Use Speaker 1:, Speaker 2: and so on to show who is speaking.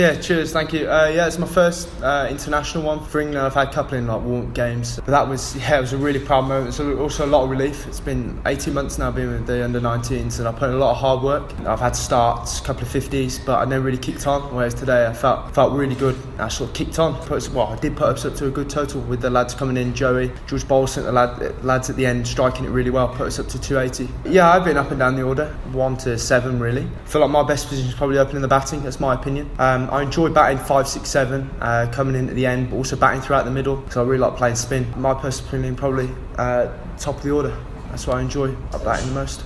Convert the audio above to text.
Speaker 1: Yeah, cheers, thank you. Uh, yeah, it's my first uh, international one for England. I've had a couple in like warm games, but that was yeah, it was a really proud moment. It's also a lot of relief. It's been 18 months now being with the under 19s, and I put in a lot of hard work. I've had starts, a couple of 50s, but I never really kicked on. Whereas today, I felt felt really good. I sort of kicked on. Put, well, I did put us up to a good total with the lads coming in, Joey, George Balderson, the lad, lads at the end striking it really well. Put us up to 280. Yeah, I've been up and down the order, one to seven really. I feel like my best position is probably opening the batting. That's my opinion. Um, I enjoy batting five, six, seven, uh, coming in at the end, but also batting throughout the middle because I really like playing spin. My personal opinion, probably uh, top of the order. That's what I enjoy. Batting the most.